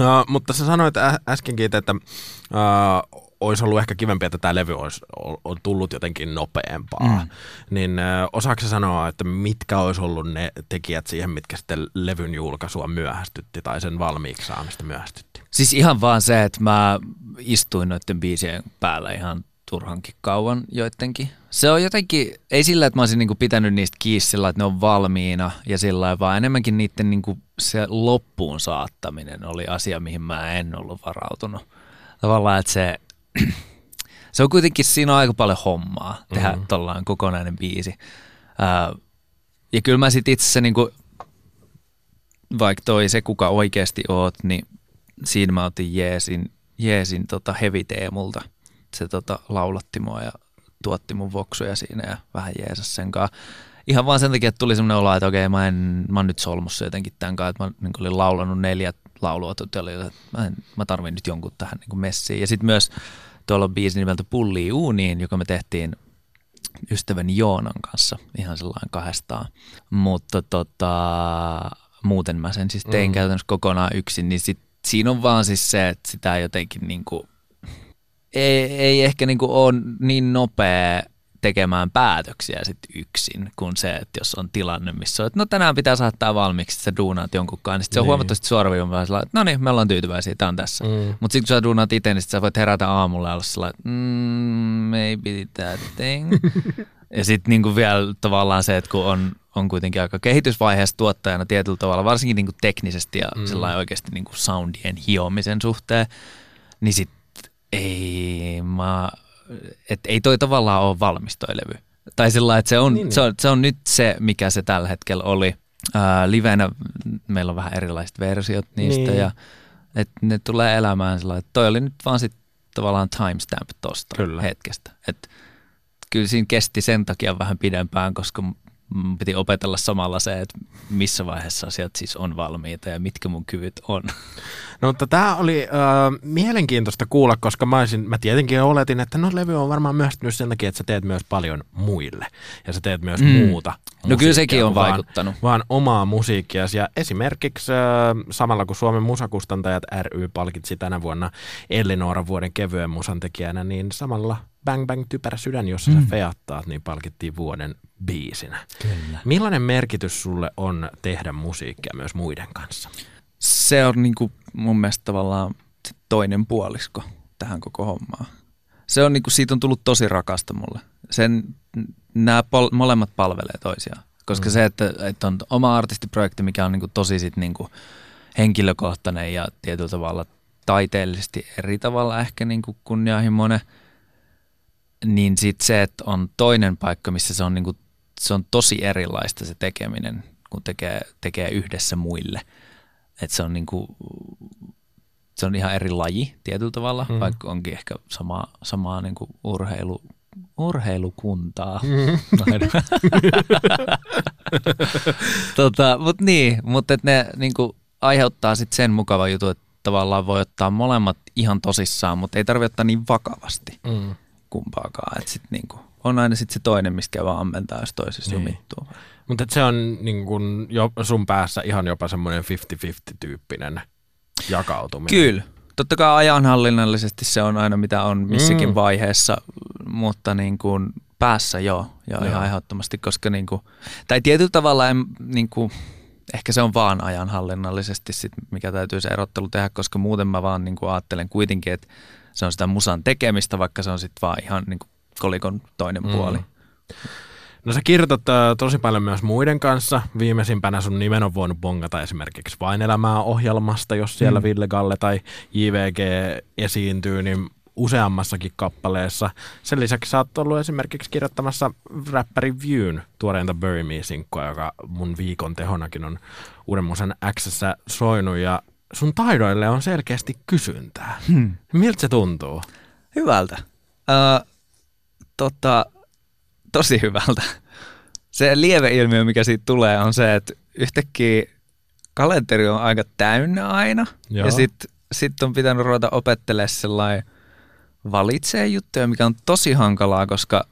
[SPEAKER 3] Uh, mutta sä sanoit ä- äskenkin, että uh, olisi ollut ehkä kivempi, että tämä levy olisi ol- on tullut jotenkin nopeampaa. Mm. Niin osaako sanoa, että mitkä olisi ollut ne tekijät siihen, mitkä sitten levyn julkaisua myöhästytti tai sen valmiiksi saamista myöhästytti?
[SPEAKER 4] Siis ihan vaan se, että mä istuin noiden biisien päällä ihan turhankin kauan joidenkin. Se on jotenkin, ei sillä, että mä olisin niinku pitänyt niistä kiinni sillä, että ne on valmiina ja sillä vaan enemmänkin niiden niinku se loppuun saattaminen oli asia, mihin mä en ollut varautunut. Tavallaan, että se, se on kuitenkin, siinä on aika paljon hommaa tehdä
[SPEAKER 3] Mhm.
[SPEAKER 4] mm-hmm. tuollainen kokonainen biisi. Ää, ja kyllä mä sit itse niinku, vaikka toi se, kuka oikeasti oot, niin siinä mä otin jeesin, jeesin tota heavy teemulta. Se tota laulatti mua ja tuotti mun voksuja siinä ja vähän jeesas sen kanssa. Ihan vaan sen takia, että tuli semmoinen olo, että okei, mä, en, mä oon nyt solmussa jotenkin tämän kanssa, että mä niin olin laulanut neljä laulua, että mä, en, mä tarvin nyt jonkun tähän niin messiin. Ja sitten myös tuolla on biisi nimeltä Pulli uuniin, joka me tehtiin ystäväni Joonan kanssa ihan sellainen kahdestaan. Mutta tota, muuten mä sen siis tein
[SPEAKER 3] Mm.
[SPEAKER 4] käytännössä kokonaan yksin, niin sit, siinä on vaan siis se, että sitä jotenkin niinku, ei, ei ehkä niinku ole niin nopea tekemään päätöksiä sit yksin kuin se, että jos on tilanne, missä on, että no tänään pitää saattaa valmiiksi, että sä duunaat jonkunkaan, niin sit se on
[SPEAKER 3] Niin.
[SPEAKER 4] huomattavasti suoraviivampaa sillä, että no niin, me ollaan tyytyväisiä, tää on tässä.
[SPEAKER 3] Mm.
[SPEAKER 4] Mutta sitten kun sä duunaat itse, niin sit sä voit herätä aamulla ja olla sellainen, että mm, maybe that thing. ja sitten niinku vielä tavallaan se, että kun on, on kuitenkin aika kehitysvaiheessa tuottajana tietyllä tavalla, varsinkin niinku teknisesti ja
[SPEAKER 3] Mm.
[SPEAKER 4] oikeasti niinku soundien hiomisen suhteen, niin sit Ei, mä, et ei toi tavallaan ole valmis toi levy. Tai sillä että se on,
[SPEAKER 3] Niin, niin.
[SPEAKER 4] se, on, se on nyt se, mikä se tällä hetkellä oli. Ää, livenä meillä on vähän erilaiset versiot niistä
[SPEAKER 3] Niin.
[SPEAKER 4] ja et ne tulee elämään sillä että toi oli nyt vaan sit tavallaan timestamp tosta
[SPEAKER 3] Kyllä.
[SPEAKER 4] hetkestä. Et kyllä siinä kesti sen takia vähän pidempään, koska piti opetella samalla se, että missä vaiheessa asiat siis on valmiita ja mitkä mun kyvyt on.
[SPEAKER 3] No mutta tämä oli äh, mielenkiintoista kuulla, koska mä, olisin, mä tietenkin oletin, että no levy on varmaan myöstynyt sen takia, että sä teet myös paljon muille ja sä teet myös mm.
[SPEAKER 4] Mm.
[SPEAKER 3] muuta.
[SPEAKER 4] No kyllä sekin on
[SPEAKER 3] kuin vaan-
[SPEAKER 4] vaikuttanut.
[SPEAKER 3] Vaan omaa musiikkia. Ja esimerkiksi äh, samalla kun Suomen musakustantajat ry palkitsi tänä vuonna Ellinooran vuoden kevyen musan tekijänä, niin samalla Bang Bang Typerä sydän, jossa mm. sä feattaat, niin palkittiin vuoden biisinä.
[SPEAKER 4] Kyllä.
[SPEAKER 3] Millainen merkitys sulle on tehdä musiikkia myös muiden kanssa?
[SPEAKER 4] Se on niinku mun mielestä tavallaan toinen puolisko tähän koko hommaan. Se on niinku, siitä on tullut tosi rakasta mulle. Sen, nämä pol, molemmat palvelee toisiaan. Koska mm. se, että, että on oma artistiprojekti, mikä on niinku tosi sit niinku henkilökohtainen ja tietyllä tavalla taiteellisesti eri tavalla ehkä niinku kunnianhimoinen, niin sitten se, että on toinen paikka, missä se on, niinku, se on tosi erilaista se tekeminen, kun tekee, tekee yhdessä muille. Että se on niinku, se on ihan eri laji tietyllä tavalla,
[SPEAKER 3] mm.
[SPEAKER 4] vaikka onkin ehkä sama, samaa niinku urheilu, urheilukuntaa.
[SPEAKER 3] Mm.
[SPEAKER 4] tota, mut niin, mutta ne niinku aiheuttaa sit sen mukava jutun, että tavallaan voi ottaa molemmat ihan tosissaan, mutta ei tarvitse ottaa niin vakavasti
[SPEAKER 3] Mm.
[SPEAKER 4] kumpaakaan. Et sit niinku, on aina sit se toinen, mistä vaan ammentaa, jos toisessa
[SPEAKER 3] Niin.
[SPEAKER 4] jumittuu.
[SPEAKER 3] Mutta se on niin kun jo, sun päässä ihan jopa semmoinen 50-50-tyyppinen jakautuminen.
[SPEAKER 4] Kyllä. Totta kai ajanhallinnallisesti se on aina mitä on missäkin
[SPEAKER 3] Mm.
[SPEAKER 4] vaiheessa, mutta niin kuin päässä joo, joo,
[SPEAKER 3] Joo.
[SPEAKER 4] ihan ehdottomasti, koska niin kuin, tai tietyllä tavalla en, niin kuin, ehkä se on vaan ajanhallinnallisesti sit, mikä täytyy se erottelu tehdä, koska muuten mä vaan niin kuin ajattelen kuitenkin, että se on sitä musan tekemistä, vaikka se on sitten vaan ihan niin kuin kolikon toinen
[SPEAKER 3] Mm.
[SPEAKER 4] puoli.
[SPEAKER 3] No sä kirjoitat tosi paljon myös muiden kanssa. Viimeisimpänä sun nimen on voinut bongata esimerkiksi Vain elämää ohjelmasta, jos siellä mm. Ville Galle tai JVG esiintyy, niin useammassakin kappaleessa. Sen lisäksi sä oot ollut esimerkiksi kirjoittamassa räppäri Viewn tuoreinta Bury Me-sinkkua, joka mun viikon tehonakin on uuden musan Xssä soinut ja sun taidoille on selkeästi kysyntää.
[SPEAKER 4] Hmm.
[SPEAKER 3] Miltä se tuntuu?
[SPEAKER 4] Hyvältä. Ö, tota, tosi hyvältä. Se lieveilmiö, mikä siitä tulee, on se, että yhtäkkiä kalenteri on aika täynnä aina.
[SPEAKER 3] Joo.
[SPEAKER 4] Ja sitten sit on pitänyt ruveta opettelemaan sellainen valitsee juttuja, mikä on tosi hankalaa, koska,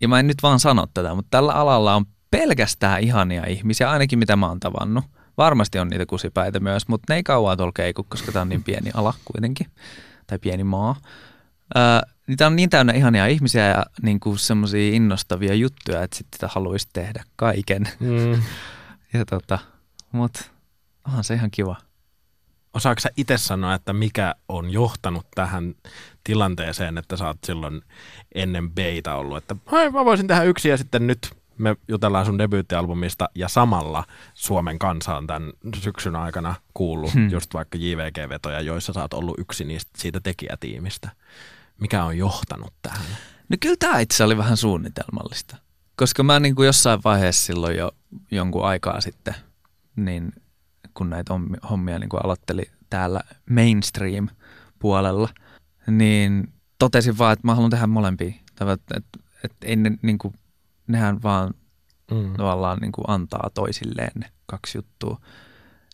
[SPEAKER 4] ja mä en nyt vaan sano tätä, mutta tällä alalla on pelkästään ihania ihmisiä, ainakin mitä mä oon tavannut. Varmasti on niitä kusipäitä myös, mutta ne ei kauan tuolla keiku, koska tämä on niin pieni ala kuitenkin, tai pieni maa. Öö, niitä on niin täynnä ihania ihmisiä ja niin kuin semmoisia innostavia juttuja, että sitten sitä haluaisi tehdä kaiken.
[SPEAKER 3] Mm.
[SPEAKER 4] Ja tota, mut onhan se ihan kiva.
[SPEAKER 3] Osaatko sä itse sanoa, että mikä on johtanut tähän tilanteeseen, että sä oot silloin ennen beitä ollut, että mä voisin tehdä yksi ja sitten nyt me jutellaan sun debyyttialbumista ja samalla Suomen kansa on tämän syksyn aikana kuullut hmm. Just vaikka JVG-vetoja, joissa sä oot ollut yksi niistä siitä tekijätiimistä. Mikä on johtanut tähän?
[SPEAKER 4] No kyllä tämä itse oli vähän suunnitelmallista. Koska mä niin kuin jossain vaiheessa silloin jo jonkun aikaa sitten, niin kun näitä hommi- hommia niin kuin aloitteli täällä mainstream-puolella, niin totesin vaan, että mä haluan tehdä molempia. Tai että, että, että ei ne, niin kuin, nehän vaan
[SPEAKER 3] Mm.
[SPEAKER 4] tavallaan niin kuin antaa toisilleen ne kaksi juttua.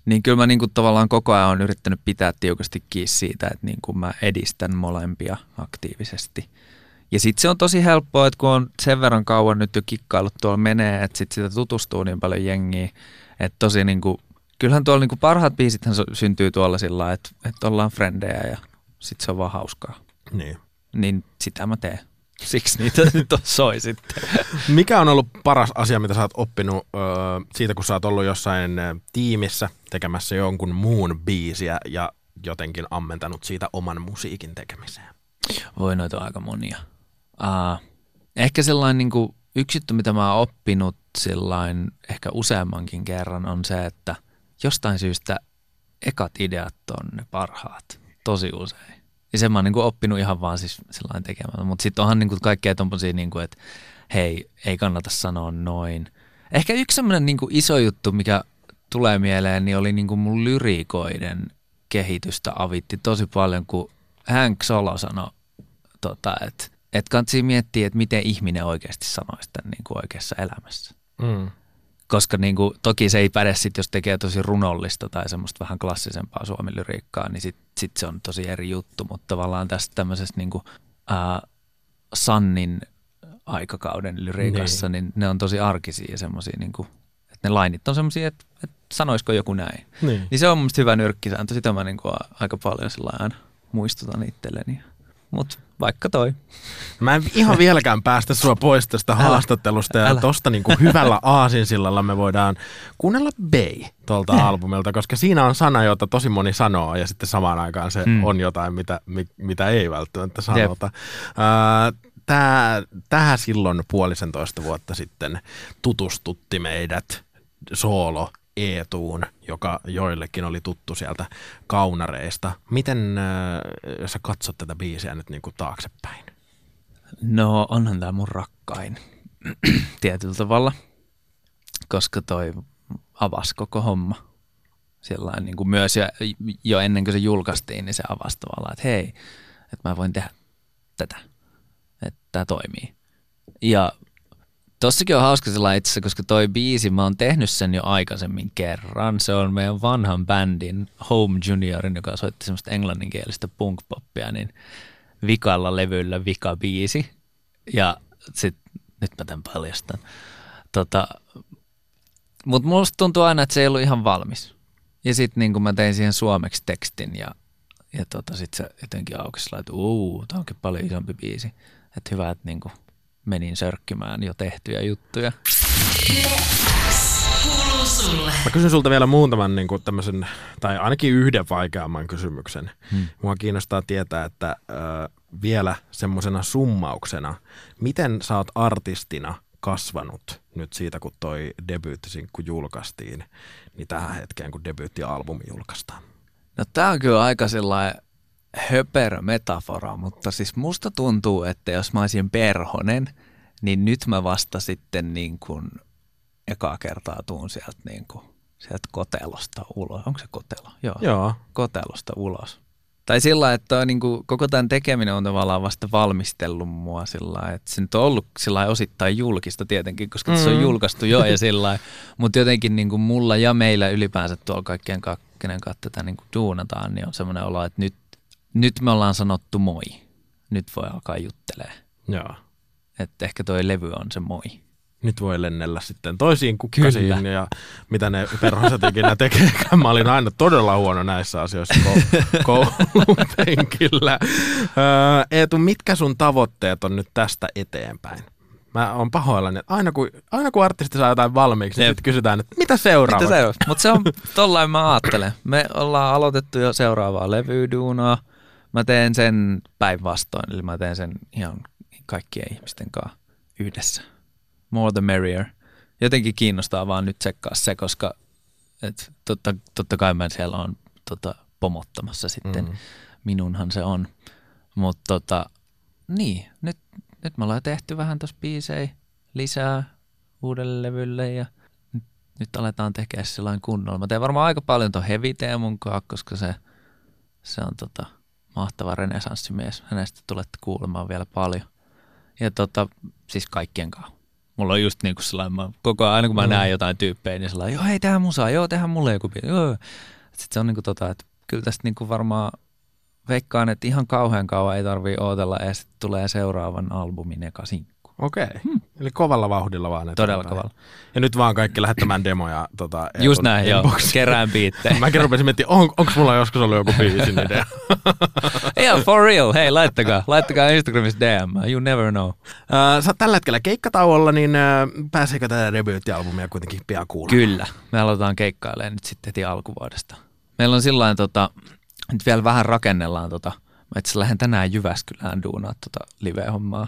[SPEAKER 4] Niin kyllä mä niin kuin tavallaan koko ajan olen yrittänyt pitää tiukasti kiinni siitä, että niin kuin mä edistän molempia aktiivisesti. Ja sitten se on tosi helppoa, että kun on sen verran kauan nyt jo kikkailut tuolla menee, että sitten sitä tutustuu niin paljon jengiä, että tosi niin kuin, kyllähän tuolla niin kuin parhaat biisithän syntyy tuolla sillä että, että ollaan frendejä ja sitten se on vaan hauskaa.
[SPEAKER 3] Niin.
[SPEAKER 4] Niin sitä mä teen. Siksi niitä nyt on soi sitten.
[SPEAKER 3] Mikä on ollut paras asia, mitä sä oot oppinut öö, siitä, kun sä oot ollut jossain tiimissä tekemässä jonkun muun biisiä ja jotenkin ammentanut siitä oman musiikin tekemiseen?
[SPEAKER 4] Voi noita on aika monia. Uh, ehkä sellainen niin kuin, yksi juttu, mitä mä oon oppinut sellainen ehkä useammankin kerran on se, että jostain syystä ekat ideat on ne parhaat tosi usein. Ja sen mä oon niin kuin oppinut ihan vaan siis sellainen tekemään. Mutta sitten onhan niin kuin kaikkea tommosia, niin kuin, että hei, ei kannata sanoa noin. Ehkä yksi semmoinen niin kuin iso juttu, mikä tulee mieleen, niin oli niin kuin mun lyriikoiden kehitystä avitti tosi paljon, kun Hank Solo sanoi, tota, että et kannattaa miettiä, että miten ihminen oikeasti sanoisi tämän niin kuin oikeassa elämässä.
[SPEAKER 3] Mm.
[SPEAKER 4] Koska niin kuin, toki se ei päde sit, jos tekee tosi runollista tai semmoista vähän klassisempaa suomilyriikkaa, niin sitten sit se on tosi eri juttu. Mutta tavallaan tästä tämmöisestä niin kuin, ää, Sannin aikakauden lyriikassa, niin. niin ne on tosi arkisia ja semmoisia, niin kuin, että ne lainit on semmoisia, että, että sanoisiko joku näin.
[SPEAKER 3] Niin.
[SPEAKER 4] Niin se on mun hyvä nyrkkisääntö, sitä mä niin kuin aika paljon sellainen muistutan itselleni. Mutta vaikka toi.
[SPEAKER 3] Mä en ihan vieläkään päästä sua pois tästä
[SPEAKER 4] Älä.
[SPEAKER 3] haastattelusta ja
[SPEAKER 4] Älä.
[SPEAKER 3] tosta niin kuin hyvällä aasinsillalla me voidaan kuunnella Bay tuolta albumilta, koska siinä on sana, jota tosi moni sanoo ja sitten samaan aikaan se
[SPEAKER 4] Mm.
[SPEAKER 3] on jotain, mitä, mi- mitä ei välttämättä sanota. Ää, Tää, tähän silloin puolisentoista vuotta sitten tutustutti meidät soolo Eetuun, joka joillekin oli tuttu sieltä kaunareista. Miten äh, sä katsot tätä biisiä nyt niin kuin taaksepäin?
[SPEAKER 4] No onhan tämä mun rakkain tietyllä tavalla, koska toi avasi koko homma. Sillain niin kuin myös jo, jo ennen kuin se julkaistiin, niin se avasi tavallaan, että hei, että mä voin tehdä tätä, että tämä toimii. Ja tossakin on hauska sellainen itse koska toi biisi, mä oon tehnyt sen jo aikaisemmin kerran. Se on meidän vanhan bändin Home Juniorin, joka soitti semmoista englanninkielistä punk-poppia, niin vikalla levyllä vika biisi. Ja sit, nyt mä tämän paljastan. Tota, Mutta musta tuntuu aina, että se ei ollut ihan valmis. Ja sitten niin kun mä tein siihen suomeksi tekstin ja, ja tota, sit se jotenkin aukesi sillä, että uu, tää onkin paljon isompi biisi. Että hyvä, että niin menin sörkkimään jo tehtyjä juttuja.
[SPEAKER 3] Mä kysyn sulta vielä muutaman niin kuin tämmöisen, tai ainakin yhden vaikeamman kysymyksen.
[SPEAKER 4] Hmm.
[SPEAKER 3] Mua kiinnostaa tietää, että ö, vielä semmoisena summauksena, miten sä oot artistina kasvanut nyt siitä, kun toi debyyttisinkku julkaistiin, niin tähän hetkeen, kun debyyttialbumi julkaistaan?
[SPEAKER 4] No tää on kyllä aika sellainen höperö metafora, mutta siis musta tuntuu, että jos mä olisin perhonen, niin nyt mä vasta sitten niin kuin ekaa kertaa tuun sieltä, niin kuin, sieltä kotelosta ulos. Onko se kotelo? Joo.
[SPEAKER 3] Joo.
[SPEAKER 4] Kotelosta ulos. Tai sillä että niin kuin, koko tämän tekeminen on tavallaan vasta valmistellut mua sillä että se nyt on ollut sillä osittain julkista tietenkin, koska mm. se on julkaistu jo ja sillä. Mutta jotenkin niin kuin mulla ja meillä ylipäänsä tuolla kaikkien ka- kenen kanssa tätä niin kuin duunataan, niin on semmoinen olo, että nyt, nyt me ollaan sanottu moi. Nyt voi alkaa juttelee.
[SPEAKER 3] Joo.
[SPEAKER 4] Että ehkä toi levy on se moi.
[SPEAKER 3] Nyt voi lennellä sitten toisiin kukkasiin
[SPEAKER 4] Kyllä.
[SPEAKER 3] ja mitä ne perhoset ikinä tekeekään. Mä olin aina todella huono näissä asioissa ko- koulun penkillä. Öö, Eetu, mitkä sun tavoitteet on nyt tästä eteenpäin? Mä oon pahoillani, että aina kun, aina kun artisti saa jotain valmiiksi, niin sitten kysytään, että mitä seuraavaksi?
[SPEAKER 4] Mitä seuraavaksi? Mutta se on tollain mä ajattelen. Me ollaan aloitettu jo seuraavaa levyduunaa. Mä teen sen päinvastoin, eli mä teen sen ihan kaikkien ihmisten kanssa yhdessä. More the merrier. Jotenkin kiinnostaa vaan nyt tsekkaa se, koska et totta, totta kai mä siellä on tota, pomottamassa sitten.
[SPEAKER 3] Mm.
[SPEAKER 4] Minunhan se on. Mutta tota, niin, nyt, nyt me ollaan tehty vähän tuossa biisejä lisää uudelle levylle ja nyt, nyt aletaan tekemään sellainen kunnolla. Mä teen varmaan aika paljon ton Heavy Teemun koska se, se on tota, mahtava renesanssimies. Hänestä tulette kuulemaan vielä paljon. Ja tota, siis kaikkien kanssa. Mulla on just niinku sellainen, mä, koko ajan, aina kun mä
[SPEAKER 3] Mm.
[SPEAKER 4] näen jotain tyyppejä, niin sellainen, joo hei tehdään musaa, joo tehdään mulle joku biisi, joo. Sitten se on niinku tota, että kyllä tästä niinku varmaan veikkaan, että ihan kauhean kauan ei tarvii odotella ja sitten tulee seuraavan albumin eka sinkku.
[SPEAKER 3] Okei, hmm. eli kovalla vauhdilla vaan
[SPEAKER 4] Todella
[SPEAKER 3] eteenpäin.
[SPEAKER 4] kovalla.
[SPEAKER 3] Ja nyt vaan kaikki lähettämään demoja. Tota,
[SPEAKER 4] Just
[SPEAKER 3] Eetun
[SPEAKER 4] näin, joo. Kerään biittejä.
[SPEAKER 3] Mäkin rupesin miettimään, on, onko mulla joskus ollut joku biisin idea.
[SPEAKER 4] Ihan for real. Hei, laittakaa. Laittakaa Instagramissa DM. You never know.
[SPEAKER 3] Äh, sä oot tällä hetkellä keikkatauolla, niin äh, pääseekö tätä debyyttialbumia kuitenkin pian kuulemaan?
[SPEAKER 4] Kyllä. Me aloitetaan keikkailemaan nyt sitten heti alkuvuodesta. Meillä on sillä tota, nyt vielä vähän rakennellaan tota, mä itse lähden tänään Jyväskylään duunaa tota live-hommaa,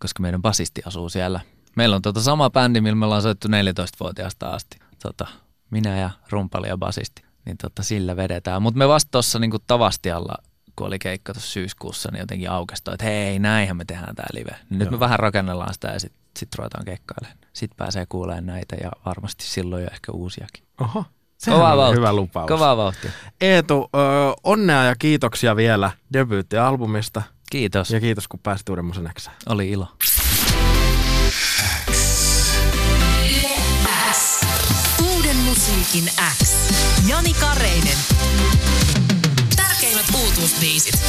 [SPEAKER 4] koska meidän basisti asuu siellä. Meillä on tota sama bändi, millä me ollaan soittu 14-vuotiaasta asti. Tota, minä ja rumpali ja basisti. Niin tota, sillä vedetään. Mutta me vasta tuossa niinku Tavastialla kun oli keikka tuossa syyskuussa, niin jotenkin aukestoi, että hei, näinhän me tehdään tämä live. Nyt
[SPEAKER 3] Joo.
[SPEAKER 4] me vähän rakennellaan sitä ja sitten sit ruvetaan keikkailemaan. Sitten pääsee kuulemaan näitä ja varmasti silloin jo ehkä uusiakin.
[SPEAKER 3] Oho. Sehän
[SPEAKER 4] Kovaa
[SPEAKER 3] on
[SPEAKER 4] vauhtia.
[SPEAKER 3] hyvä lupaus.
[SPEAKER 4] Kovaa vauhtia.
[SPEAKER 3] Eetu, ö, onnea ja kiitoksia vielä debyyttialbumista.
[SPEAKER 4] Kiitos.
[SPEAKER 3] Ja kiitos, kun pääsit Uuden Musan Xään.
[SPEAKER 4] Oli ilo.
[SPEAKER 2] Uuden musiikin X. Jani Kareinen. Tärkeimmät uutuusbiisit.